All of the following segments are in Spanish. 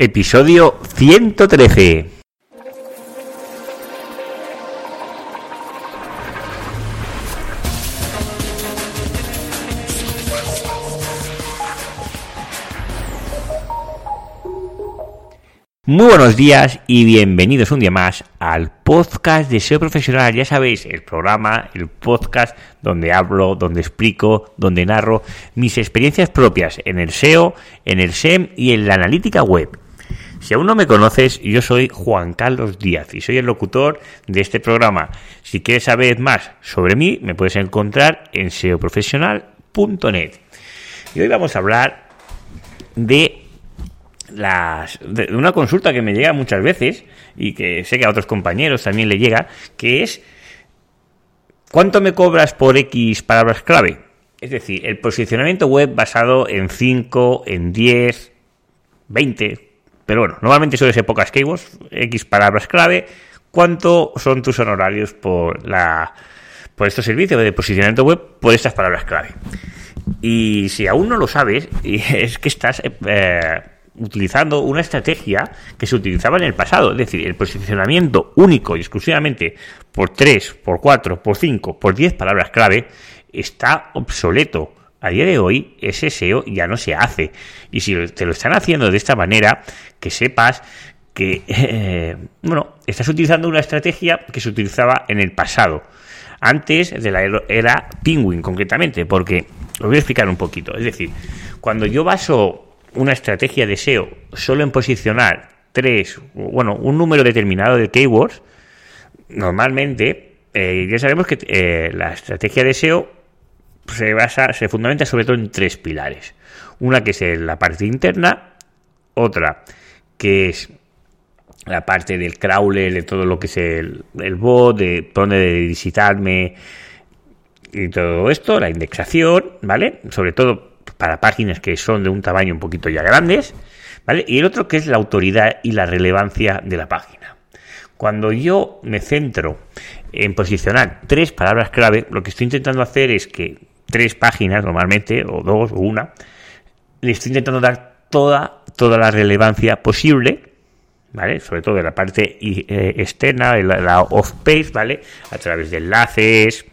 Episodio 113. Muy buenos días y bienvenidos un día más al podcast de SEO Profesional. Ya sabéis, el programa, el podcast donde hablo, donde explico, donde narro mis experiencias propias en el SEO, en el SEM y en la analítica web. Si aún no me conoces, yo soy Juan Carlos Díaz y soy el locutor de este programa. Si quieres saber más sobre mí, me puedes encontrar en seoprofesional.net. Y hoy vamos a hablar de las, de una consulta que me llega muchas veces y que sé que a otros compañeros también le llega, que es ¿cuánto me cobras por X palabras clave? Es decir, el posicionamiento web basado en 5, en 10, 20, pero bueno, normalmente suele ser pocas keywords, X palabras clave. ¿Cuánto son tus honorarios por la por estos servicios de posicionamiento web por estas palabras clave? Y si aún no lo sabes, es que estás eh, utilizando una estrategia que se utilizaba en el pasado, es decir, el posicionamiento único y exclusivamente por 3, por 4, por 5, por 10 palabras clave está obsoleto. A día de hoy ese SEO ya no se hace. Y si te lo están haciendo de esta manera, que sepas que, eh, bueno, estás utilizando una estrategia que se utilizaba en el pasado, antes de la era Penguin concretamente, porque lo voy a explicar un poquito. Es decir, cuando yo baso una estrategia de SEO solo en posicionar tres, bueno, un número determinado de keywords, normalmente eh, ya sabemos que eh, la estrategia de SEO se basa, se fundamenta sobre todo en tres pilares. Una que es la parte interna, otra que es la parte del crawler, de todo lo que es el, el bot, de dónde visitarme y todo esto, la indexación, ¿vale? Sobre todo para páginas que son de un tamaño un poquito ya grandes, ¿vale? Y el otro que es la autoridad y la relevancia de la página. Cuando yo me centro en posicionar tres palabras clave, lo que estoy intentando hacer es que tres páginas normalmente, o dos, o una, le estoy intentando dar toda, toda la relevancia posible, ¿vale? Sobre todo de la parte eh, externa, la, la off-page, ¿vale? A través de enlaces,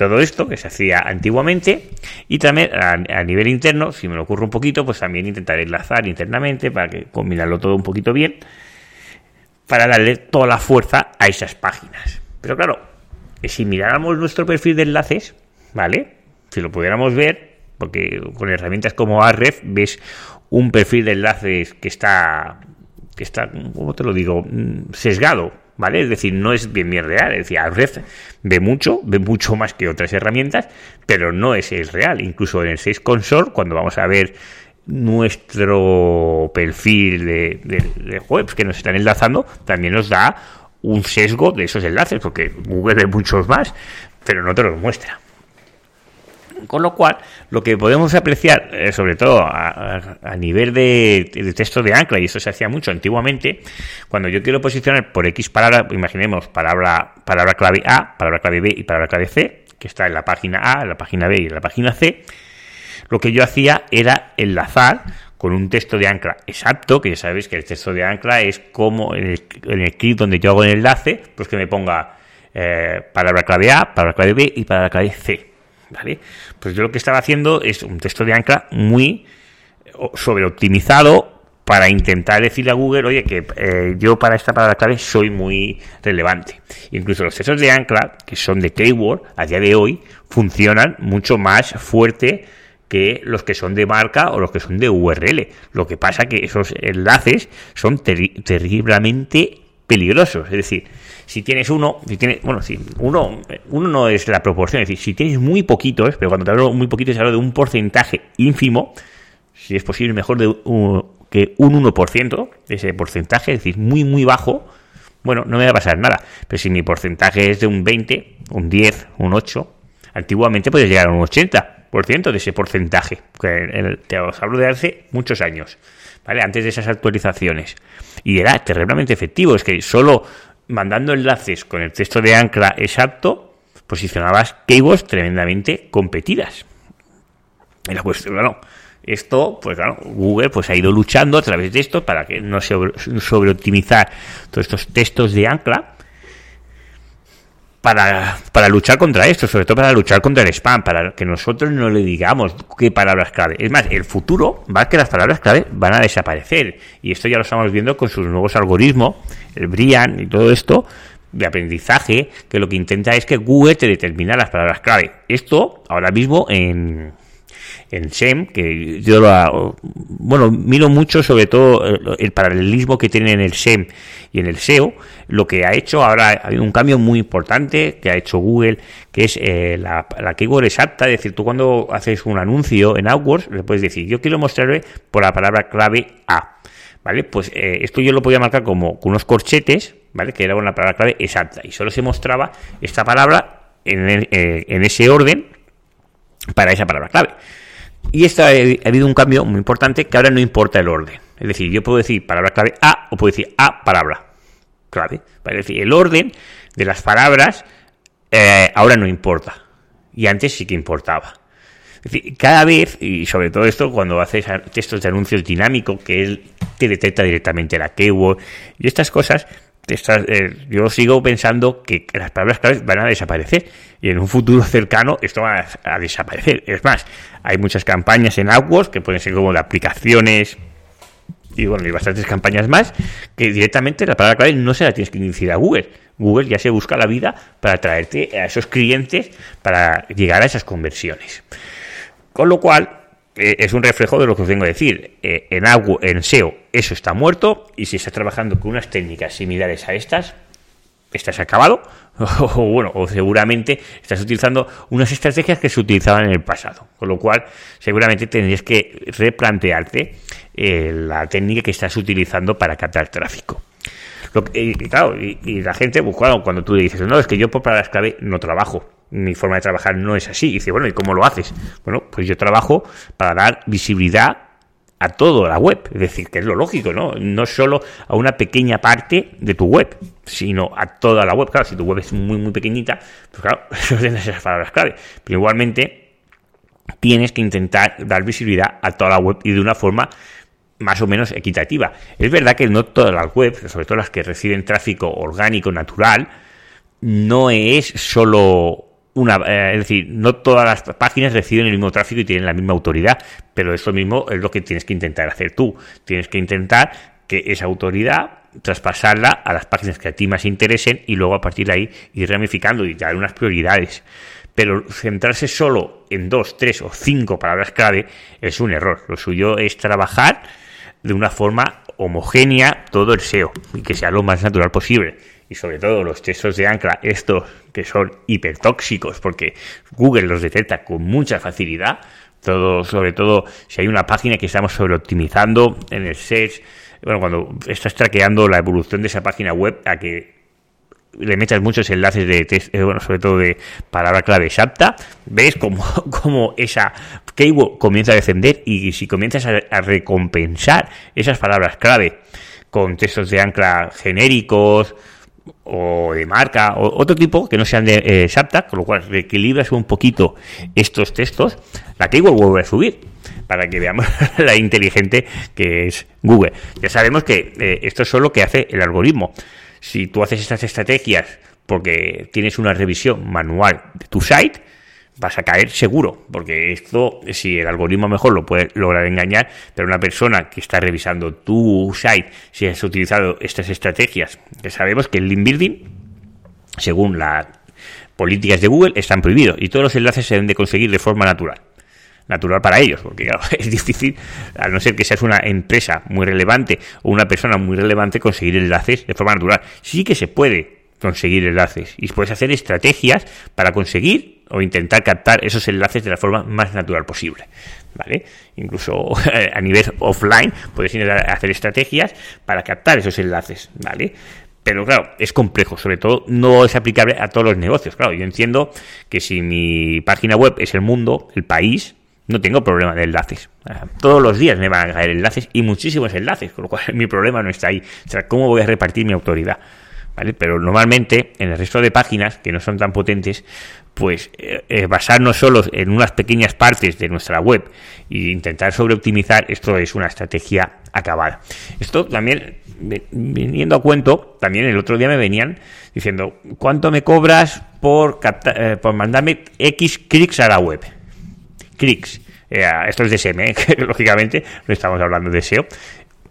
todo esto que se hacía antiguamente y también a, nivel interno, si me lo ocurre un poquito, pues también intentaré enlazar internamente para que combinarlo todo un poquito bien para darle toda la fuerza a esas páginas. Pero claro, si miráramos nuestro perfil de enlaces, ¿vale? Si lo pudiéramos ver, porque con herramientas como Ahref ves un perfil de enlaces que está que está, ¿cómo te lo digo? Mm, sesgado, ¿vale? Es decir, no es bien bien real. Es decir, Ahref ve mucho, ve mucho más que otras herramientas, pero no es el real. Incluso en el 6 Console, cuando vamos a ver nuestro perfil de, de webs que nos están enlazando, también nos da un sesgo de esos enlaces, porque Google ve muchos más, pero no te los muestra. Con lo cual, lo que podemos apreciar, eh, sobre todo a, nivel de, texto de ancla, y esto se hacía mucho antiguamente, cuando yo quiero posicionar por X palabra, imaginemos palabra, palabra clave A, palabra clave B y palabra clave C, que está en la página A, en la página B y en la página C, lo que yo hacía era enlazar con un texto de ancla exacto, que ya sabéis que el texto de ancla es como en el, en clip donde yo hago el enlace, pues que me ponga eh, palabra clave A, palabra clave B y palabra clave C. ¿vale? Pues yo lo que estaba haciendo es un texto de ancla muy sobreoptimizado para intentar decirle a Google, oye, que eh, yo para esta palabra clave soy muy relevante. Incluso los textos de ancla, que son de keyword, a día de hoy, funcionan mucho más fuerte que los que son de marca o los que son de URL. Lo que pasa que esos enlaces son terriblemente peligrosos. Es decir, si tienes uno, si tienes, bueno, si uno, uno no es la proporción, es decir, si tienes muy poquitos, pero cuando te hablo muy poquito, se habla de un porcentaje ínfimo, si es posible mejor de que un 1% de ese porcentaje, es decir, muy, muy bajo, bueno, no me va a pasar nada. Pero si mi porcentaje es de un 20, un 10, un 8, antiguamente puedes llegar a un 80% de ese porcentaje. Que te os hablo de hace muchos años, ¿vale? Antes de esas actualizaciones. Y era terriblemente efectivo. Es que solo mandando enlaces con el texto de ancla exacto, posicionabas keywords tremendamente competidas. Y la cuestión, bueno, Esto, pues claro, Google pues ha ido luchando a través de esto para que no se sobreoptimizar todos estos textos de ancla para, para luchar contra esto, sobre todo para luchar contra el spam, para que nosotros no le digamos qué palabras clave. Es más, el futuro va a que las palabras clave van a desaparecer. Y esto ya lo estamos viendo con sus nuevos algoritmos, el Brian y todo esto de aprendizaje, que lo que intenta es que Google te determine las palabras clave. Esto ahora mismo en, en SEM, que yo lo, bueno, miro mucho sobre todo el paralelismo que tiene en el SEM y en el SEO, lo que ha hecho ahora hay un cambio muy importante que ha hecho Google, que es eh, la, la keyword exacta, es decir, tú cuando haces un anuncio en AdWords le puedes decir, yo quiero mostrarle por la palabra clave A, ¿vale? Pues eh, esto yo lo podía marcar como con unos corchetes, ¿vale? Que era una palabra clave exacta y solo se mostraba esta palabra en, eh, en ese orden para esa palabra clave. Y esto ha, habido un cambio muy importante que ahora no importa el orden. Es decir, yo puedo decir palabra clave A o puedo decir A palabra clave. Es decir, el orden de las palabras eh, ahora no importa. Y antes sí que importaba. Es decir, cada vez, y sobre todo esto cuando haces textos de anuncios dinámicos, que él te detecta directamente la keyword y estas cosas, eh, yo sigo pensando que las palabras claves van a desaparecer y en un futuro cercano esto va a, desaparecer. Es más, hay muchas campañas en AdWords que pueden ser como de aplicaciones y bueno, hay bastantes campañas más que directamente la palabra clave no se la tienes que iniciar a Google. Google ya se busca la vida para traerte a esos clientes para llegar a esas conversiones. Con lo cual, eh, es un reflejo de lo que os vengo a decir. Eh, en, agua, en SEO eso está muerto y si estás trabajando con unas técnicas similares a estas, estás acabado o bueno, o seguramente estás utilizando unas estrategias que se utilizaban en el pasado, con lo cual seguramente tendrías que replantearte eh, la técnica que estás utilizando para captar tráfico. y, claro, y, la gente, pues, cuando tú le dices, no, es que yo por palabras clave no trabajo, mi forma de trabajar no es así. Y dice, bueno, ¿y cómo lo haces? Bueno, pues yo trabajo para dar visibilidad a toda la web. Es decir, que es lo lógico, ¿no? No solo a una pequeña parte de tu web, sino a toda la web. Claro, si tu web es muy, muy pequeñita, pues claro, eso tienes esas palabras clave. Pero igualmente tienes que intentar dar visibilidad a toda la web y de una forma más o menos equitativa. Es verdad que no todas las webs, sobre todo las que reciben tráfico orgánico, natural, no es solo una, eh, es decir, no todas las páginas reciben el mismo tráfico y tienen la misma autoridad, pero eso mismo es lo que tienes que intentar hacer tú. Tienes que intentar que esa autoridad traspasarla a las páginas que a ti más interesen y luego a partir de ahí ir ramificando y dar unas prioridades. Pero centrarse solo en dos, tres o cinco palabras clave es un error. Lo suyo es trabajar de una forma homogénea todo el SEO y que sea lo más natural posible y sobre todo los textos de ancla, estos que son hipertóxicos porque Google los detecta con mucha facilidad, todo, sobre todo si hay una página que estamos sobreoptimizando en el search, bueno, cuando estás traqueando la evolución de esa página web a que le metas muchos enlaces de eh, bueno, sobre todo de palabra clave exacta, ves como, como esa keyword comienza a descender y si comienzas a recompensar esas palabras clave con textos de ancla genéricos, o de marca o otro tipo que no sean de eh, con lo cual reequilibras un poquito estos textos, la keyword vuelve a subir para que veamos la inteligente que es Google. Ya sabemos que eh, esto es solo lo que hace el algoritmo. Si tú haces estas estrategias porque tienes una revisión manual de tu site, vas a caer seguro, porque esto, si el algoritmo mejor lo puede lograr engañar, pero una persona que está revisando tu site, si has utilizado estas estrategias, que sabemos que el link building, según las políticas de Google, están prohibidos y todos los enlaces se deben de conseguir de forma natural. Natural para ellos, porque claro, es difícil, a no ser que seas una empresa muy relevante o una persona muy relevante, conseguir enlaces de forma natural. Sí que se puede conseguir enlaces y puedes hacer estrategias para conseguir o intentar captar esos enlaces de la forma más natural posible. ¿Vale? Incluso a nivel offline puedes intentar hacer estrategias para captar esos enlaces, ¿vale? Pero claro, es complejo, sobre todo no es aplicable a todos los negocios. Claro, yo entiendo que si mi página web es el mundo, el país, no tengo problema de enlaces. Todos los días me van a caer enlaces y muchísimos enlaces, con lo cual mi problema no está ahí. O sea, ¿cómo voy a repartir mi autoridad? ¿Vale? Pero normalmente en el resto de páginas que no son tan potentes, pues eh, eh, basarnos solo en unas pequeñas partes de nuestra web e intentar sobreoptimizar, esto es una estrategia acabada. Esto también, viniendo a cuento, también el otro día me venían diciendo, ¿cuánto me cobras por, eh, por mandarme X clics a la web? Clics. esto es de SEM, lógicamente no estamos hablando de SEO.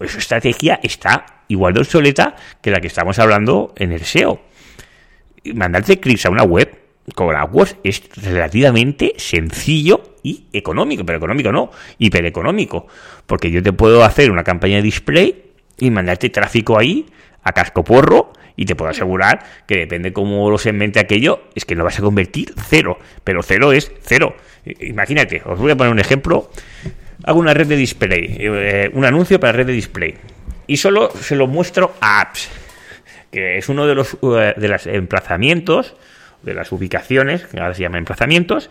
Pues su estrategia está igual de obsoleta que la que estamos hablando en el SEO. Mandarte clics a una web con AdWords es relativamente sencillo y económico, pero económico no, hipereconómico, porque yo te puedo hacer una campaña de display y mandarte tráfico ahí a casco porro y te puedo asegurar que depende cómo lo segmente aquello, es que lo vas a convertir cero, pero cero es cero. Imagínate, os voy a poner un ejemplo hago una red de display, eh, un anuncio para red de display, y solo se lo muestro a apps, que es uno de los eh, de los emplazamientos, de las ubicaciones, que ahora se llama emplazamientos,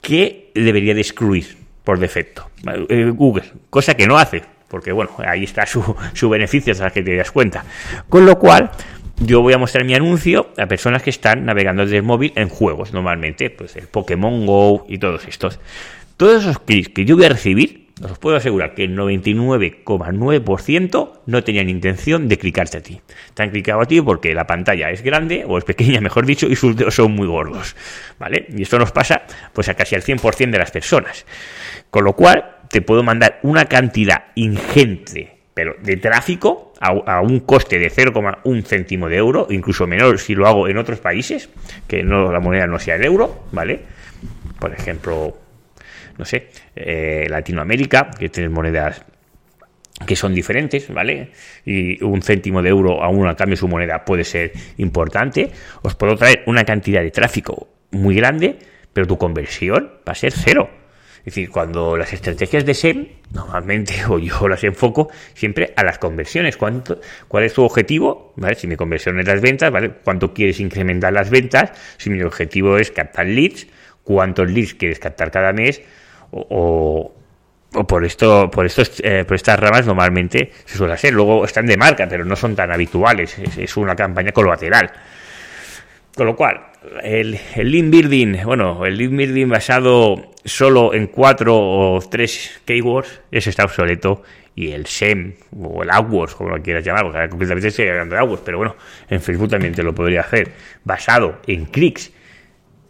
que debería de excluir por defecto. Eh, Google, cosa que no hace, porque bueno, ahí está su, su beneficio, hasta que te das cuenta. Con lo cual, yo voy a mostrar mi anuncio a personas que están navegando desde el móvil en juegos, normalmente, pues el Pokémon Go y todos estos. Todos esos clics que yo voy a recibir, os puedo asegurar que el 99,9% no tenían intención de clicarte a ti. Te han clicado a ti porque la pantalla es grande, o es pequeña, mejor dicho, y sus dedos son muy gordos. ¿Vale? Y esto nos pasa pues a casi al 100% de las personas. Con lo cual, te puedo mandar una cantidad ingente pero de tráfico a, un coste de 0,1 céntimo de euro, incluso menor si lo hago en otros países, que no la moneda no sea el euro, ¿vale? Por ejemplo, no sé, eh, Latinoamérica, que tiene monedas que son diferentes, ¿vale? Y un céntimo de euro a uno a cambio de su moneda puede ser importante. Os puedo traer una cantidad de tráfico muy grande, pero tu conversión va a ser cero. Es decir, cuando las estrategias de SEM, normalmente, o yo las enfoco siempre a las conversiones. ¿Cuánto, ¿Cuál es tu objetivo? ¿Vale? Si mi conversión es las ventas, ¿vale? ¿Cuánto quieres incrementar las ventas? Si mi objetivo es captar leads, ¿cuántos leads quieres captar cada mes? O, por esto por estos eh, por estas ramas normalmente se suele hacer. Luego están de marca pero no son tan habituales. Es, una campaña colateral. Con lo cual el, el link building bueno el link building basado solo en cuatro o tres keywords ese está obsoleto. Y el SEM o el AdWords como lo quieras llamar porque completamente estoy hablando de AdWords pero bueno en Facebook también te lo podría hacer. Basado en clics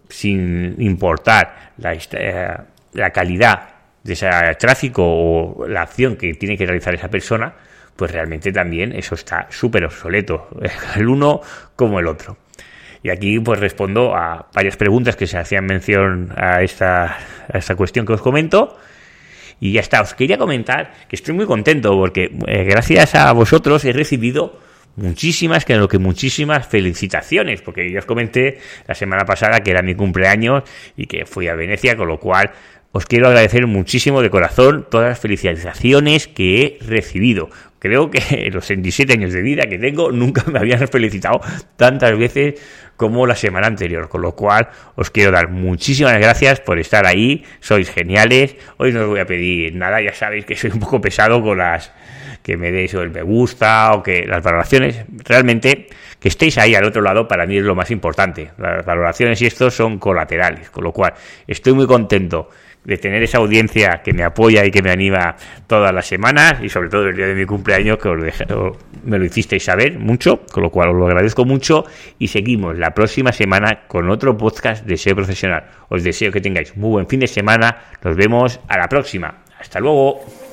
sin importar la eh, la calidad de ese tráfico o la acción que tiene que realizar esa persona, pues realmente también eso está súper obsoleto, el uno como el otro. Y aquí pues respondo a varias preguntas que se hacían mención a esta, a esta cuestión que os comento. Y ya está, os quería comentar que estoy muy contento porque eh, gracias a vosotros he recibido muchísimas, que lo que muchísimas felicitaciones, porque ya os comenté la semana pasada que era mi cumpleaños y que fui a Venecia, con lo cual os quiero agradecer muchísimo de corazón todas las felicitaciones que he recibido. Creo que en los 27 años de vida que tengo nunca me habían felicitado tantas veces como la semana anterior, con lo cual os quiero dar muchísimas gracias por estar ahí, sois geniales. Hoy no os voy a pedir nada, ya sabéis que soy un poco pesado con las que me deis el me gusta o que las valoraciones, realmente que estéis ahí al otro lado para mí es lo más importante. Las valoraciones y estos son colaterales, con lo cual estoy muy contento de tener esa audiencia que me apoya y que me anima todas las semanas y sobre todo el día de mi cumpleaños que os me lo hicisteis saber mucho, con lo cual os lo agradezco mucho y seguimos la próxima semana con otro podcast de SEO profesional. Os deseo que tengáis muy buen fin de semana, nos vemos a la próxima. Hasta luego.